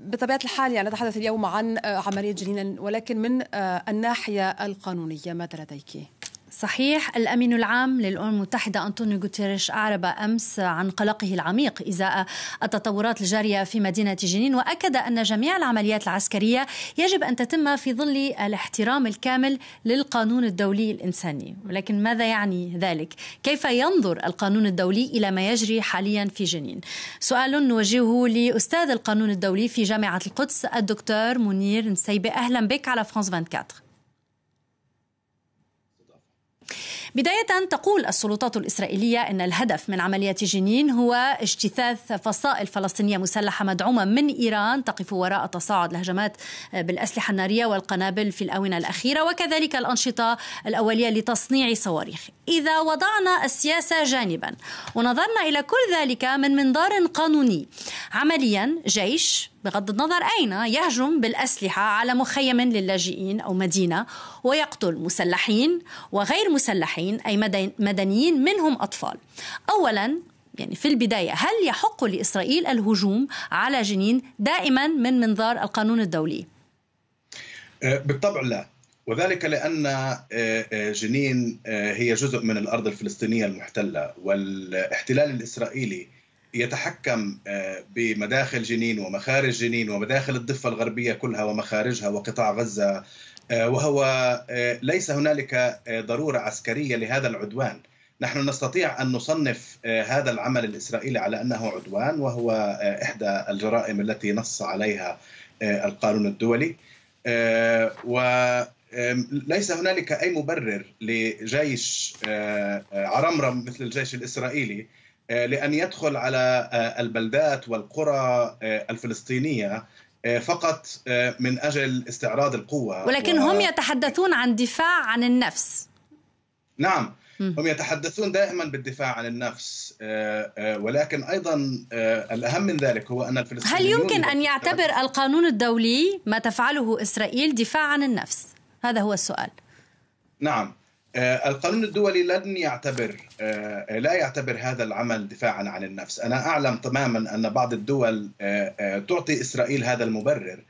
بطبيعة الحال يعني نتحدث اليوم عن عملية جنين ولكن من الناحية القانونية ماذا لديك؟ صحيح الأمين العام للأمم المتحدة أنطونيو غوتيريش أعرب أمس عن قلقه العميق إزاء التطورات الجارية في مدينة جنين وأكد أن جميع العمليات العسكرية يجب أن تتم في ظل الاحترام الكامل للقانون الدولي الإنساني ولكن ماذا يعني ذلك؟ كيف ينظر القانون الدولي إلى ما يجري حاليا في جنين؟ سؤال نوجهه لأستاذ القانون الدولي في جامعة القدس الدكتور منير نسيبة أهلا بك على فرانس 24 بداية تقول السلطات الإسرائيلية أن الهدف من عملية جنين هو اجتثاث فصائل فلسطينية مسلحة مدعومة من إيران تقف وراء تصاعد الهجمات بالأسلحة النارية والقنابل في الآونة الأخيرة وكذلك الأنشطة الأولية لتصنيع صواريخ. إذا وضعنا السياسة جانبا. ونظرنا إلى كل ذلك من منظار قانوني. عمليا جيش بغض النظر أين يهجم بالأسلحة على مخيم للاجئين أو مدينة ويقتل مسلحين وغير مسلحين أي مدنيين منهم أطفال. أولا يعني في البداية هل يحق لإسرائيل الهجوم على جنين دائما من منظار القانون الدولي؟ أه، بالطبع لا. وذلك لأن أه، أه، جنين هي جزء من الأرض الفلسطينية المحتلة والاحتلال الإسرائيلي يتحكم آه، بمداخل جنين ومخارج جنين ومداخل الضفة الغربية كلها ومخارجها وقطاع غزة آه، وهو آه، ليس هنالك ضرورة عسكرية لهذا العدوان. نحن نستطيع أن نصنف هذا العمل الإسرائيلي على أنه عدوان وهو إحدى الجرائم التي نص عليها القانون الدولي وليس هنالك أي مبرر لجيش عرمرم مثل الجيش الإسرائيلي آه، لأن يدخل على البلدات والقرى الفلسطينية فقط من أجل استعراض القوة. ولكن و... هم يتحدثون عن دفاع عن النفس. نعم هم يتحدثون دائما بالدفاع عن النفس ولكن أيضا الأهم من ذلك هو أن الفلسطينيون هل يمكن أن يعتبر القانون الدولي ما تفعله إسرائيل دفاع عن النفس؟ هذا هو السؤال. نعم آه، القانون الدولي لن يعتبر آه، لا يعتبر هذا العمل دفاعا عن النفس أنا أعلم تماما أن بعض الدول آه، تعطي إسرائيل هذا المبرر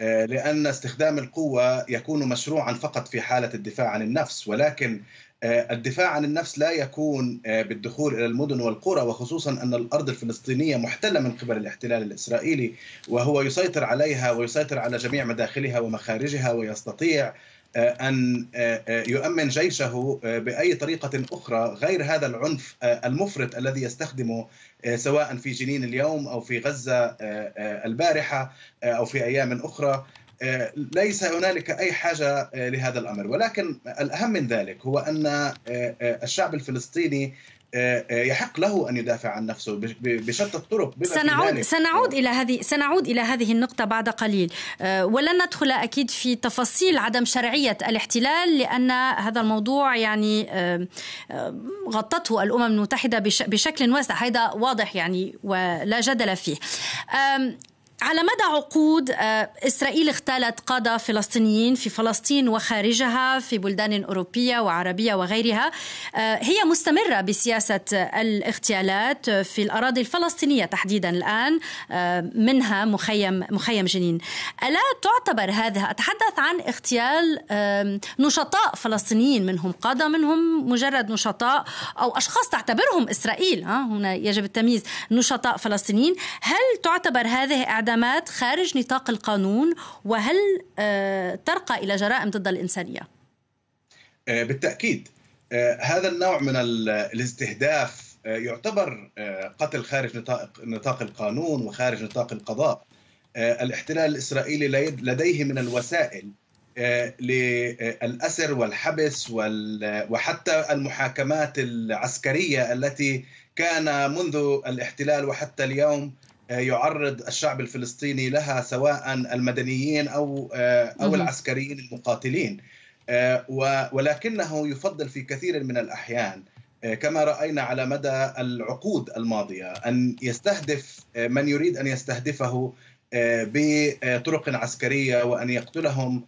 لأن استخدام القوة يكون مشروعا فقط في حالة الدفاع عن النفس ولكن الدفاع عن النفس لا يكون بالدخول إلى المدن والقرى وخصوصا أن الأرض الفلسطينية محتلة من قبل الاحتلال الإسرائيلي وهو يسيطر عليها ويسيطر على جميع مداخلها ومخارجها ويستطيع أن آه، آه، يؤمن جيشه بأي طريقة أخرى غير هذا العنف المفرط الذي يستخدمه سواء في جنين اليوم أو في غزة البارحة أو في أيام أخرى. ليس هنالك أي حاجة لهذا الأمر. ولكن الأهم من ذلك هو أن الشعب الفلسطيني آه، آه، يحق له أن يدافع عن نفسه بشتى الطرق. سنعود سنعود إلى هذه سنعود إلى هذه النقطة بعد قليل. آه، ولن ندخل أكيد في تفاصيل عدم شرعية الاحتلال لأن هذا الموضوع يعني غطته الأمم المتحدة بشكل واسع. هذا واضح يعني ولا جدل فيه. على مدى عقود آه، إسرائيل اغتالت قادة فلسطينيين في فلسطين وخارجها في بلدان أوروبية وعربية وغيرها. آه، هي مستمرة بسياسة الاغتيالات في الأراضي الفلسطينية تحديدا الآن آه، منها مخيم مخيم جنين. ألا تعتبر هذا أتحدث عن اغتيال نشطاء فلسطينيين منهم قادة منهم مجرد نشطاء أو أشخاص تعتبرهم إسرائيل هنا يجب التمييز نشطاء فلسطينيين. هل تعتبر هذه إعدام خدمات خارج نطاق القانون وهل آه، ترقى إلى جرائم ضد الإنسانية؟ آه، بالتأكيد آه، هذا النوع من الاستهداف يعتبر قتل خارج نطاق نطاق القانون وخارج نطاق القضاء الاحتلال الإسرائيلي لديه من الوسائل للأسر والحبس وحتى المحاكمات العسكرية التي كان منذ الاحتلال وحتى اليوم يعرض الشعب الفلسطيني لها سواء المدنيين أو آه، أو العسكريين المقاتلين. آه، ولكنه يفضل في كثير من الأحيان كما رأينا على مدى العقود الماضية أن يستهدف من يريد أن يستهدفه بطرق عسكرية وأن يقتلهم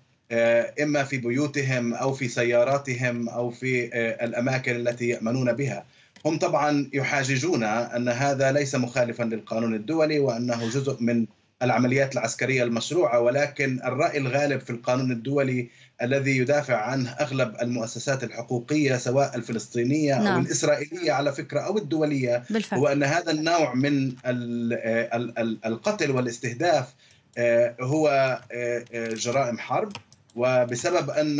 إما في بيوتهم أو في سياراتهم أو في الأماكن التي يأمنون بها. هم طبعا يحاججون أن هذا ليس مخالفا للقانون الدولي وأنه جزء من العمليات العسكرية المشروعة ولكن الرأي الغالب في القانون الدولي الذي يدافع عنه أغلب المؤسسات الحقوقية سواء الفلسطينية نعم. أو الإسرائيلية على فكرة أو الدولية بالفعل. هو ان هذا النوع من القتل والاستهداف آه، هو آه، آه، جرائم حرب وبسبب أن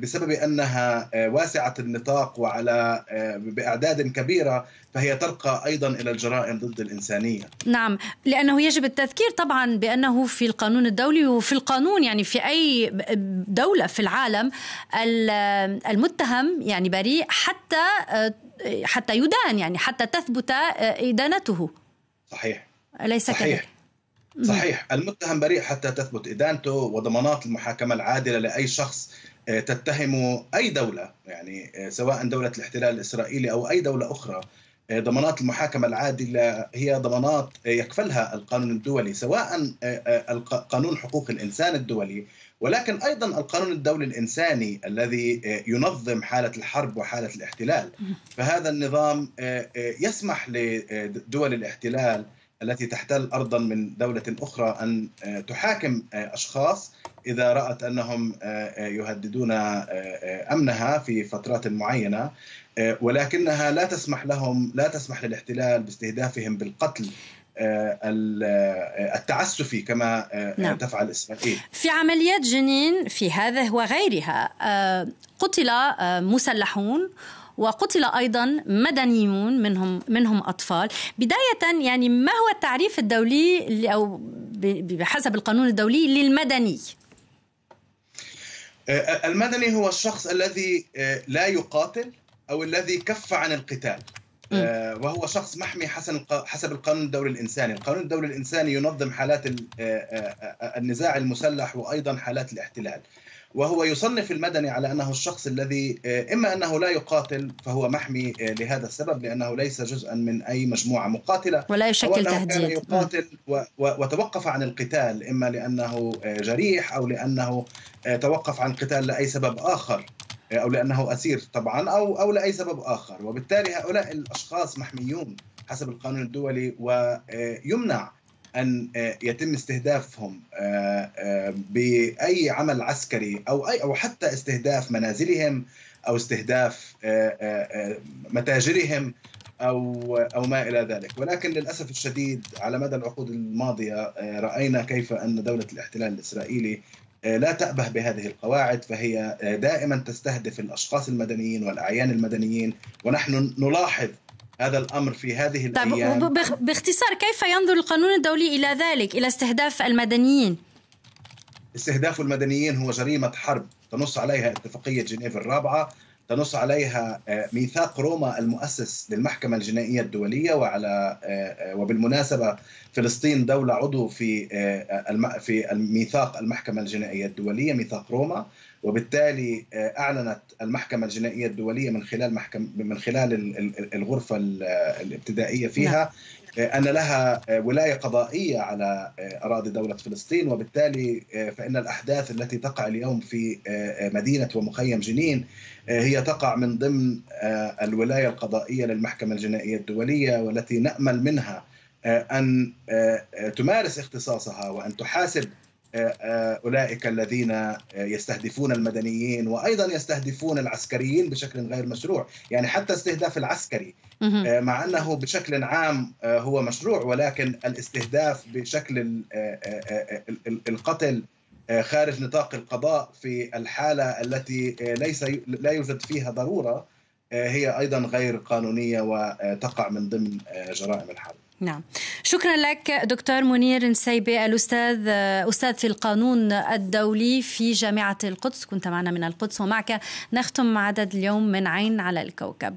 بسبب أنها واسعة النطاق وعلى بأعداد كبيرة فهي ترقى أيضا إلى الجرائم ضد الإنسانية. نعم، لأنه يجب التذكير طبعا بأنه في القانون الدولي وفي القانون يعني في أي دولة في العالم المتهم يعني بريء حتى حتى يدان يعني حتى تثبت إدانته. صحيح. ليس صحيح. كذلك. صحيح. المتهم بريء حتى تثبت إدانته وضمانات المحاكمة العادلة لأي شخص آه، تتهم أي دولة يعني آه، سواء دولة الاحتلال الإسرائيلي أو أي دولة أخرى آه، ضمانات المحاكمة العادلة هي ضمانات يكفلها القانون الدولي سواء قانون حقوق الإنسان الدولي ولكن أيضا القانون الدولي الإنساني الذي ينظم حالة الحرب وحالة الاحتلال. فهذا النظام يسمح لدول الاحتلال التي تحتل ارضا من دولة أخرى أن آه، تحاكم آه، أشخاص إذا رأت أنهم آه، يهددون أمنها في فترات معينة ولكنها لا تسمح لهم لا تسمح للاحتلال باستهدافهم بالقتل التعسفي كما نعم. تفعل إسرائيل. في عمليات جنين في هذا وغيرها قتل مسلحون وقتل أيضا مدنيون منهم منهم أطفال. بداية يعني ما هو التعريف الدولي أو بحسب القانون الدولي للمدني؟ آه، المدني هو الشخص الذي آه، لا يقاتل أو الذي كف عن القتال. آه، وهو شخص محمي حسب القانون الدولي الإنساني، القانون الدولي الإنساني ينظم حالات النزاع المسلح وأيضا حالات الاحتلال. وهو يصنف المدني على أنه الشخص الذي آه، إما أنه لا يقاتل فهو محمي آه، لهذا السبب لأنه ليس جزءا من أي مجموعة مقاتلة ولا يشكل تهديد. كان يقاتل وتوقف عن القتال إما لأنه آه، جريح أو لأنه توقف عن القتال لأي سبب آخر. أو لأنه أسير طبعا أو أو لأي سبب آخر. وبالتالي هؤلاء الأشخاص محميون حسب القانون الدولي ويمنع أن آه، يتم استهدافهم آه، آه، بأي عمل عسكري أو اي أو حتى استهداف منازلهم أو استهداف متاجرهم أو أو ما إلى ذلك. ولكن للأسف الشديد على مدى العقود الماضية رأينا كيف أن دولة الاحتلال الإسرائيلي لا تأبه بهذه القواعد فهي دائما تستهدف الأشخاص المدنيين والأعيان المدنيين ونحن نلاحظ هذا الأمر في هذه طيب الأيام. باختصار كيف ينظر القانون الدولي إلى ذلك إلى استهداف المدنيين؟ استهداف المدنيين هو جريمة حرب تنص عليها اتفاقية جنيف الرابعة تنص عليها آه، ميثاق روما المؤسس للمحكمة الجنائية الدولية وعلى آه، آه، وبالمناسبة فلسطين دولة عضو في في الميثاق المحكمة الجنائية الدولية ميثاق روما. وبالتالي أعلنت المحكمة الجنائية الدولية من خلال محكم من خلال الغرفة الابتدائية فيها نعم. أن لها ولاية قضائية على أراضي دولة فلسطين وبالتالي فإن الأحداث التي تقع اليوم في مدينة ومخيم جنين هي تقع من ضمن الولاية القضائية للمحكمة الجنائية الدولية والتي نأمل منها أن تمارس اختصاصها وأن تحاسب أولئك الذين يستهدفون المدنيين وأيضا يستهدفون العسكريين بشكل غير مشروع، يعني حتى استهداف العسكري مع أنه بشكل عام هو مشروع ولكن الاستهداف بشكل القتل خارج نطاق القضاء في الحالة التي ليس لا يوجد فيها ضرورة هي أيضا غير قانونية وتقع من ضمن جرائم الحرب. نعم. شكرا لك دكتور منير نسيبي الأستاذ أستاذ في القانون الدولي في جامعة القدس. كنت معنا من القدس ومعك نختم عدد اليوم من عين على الكوكب.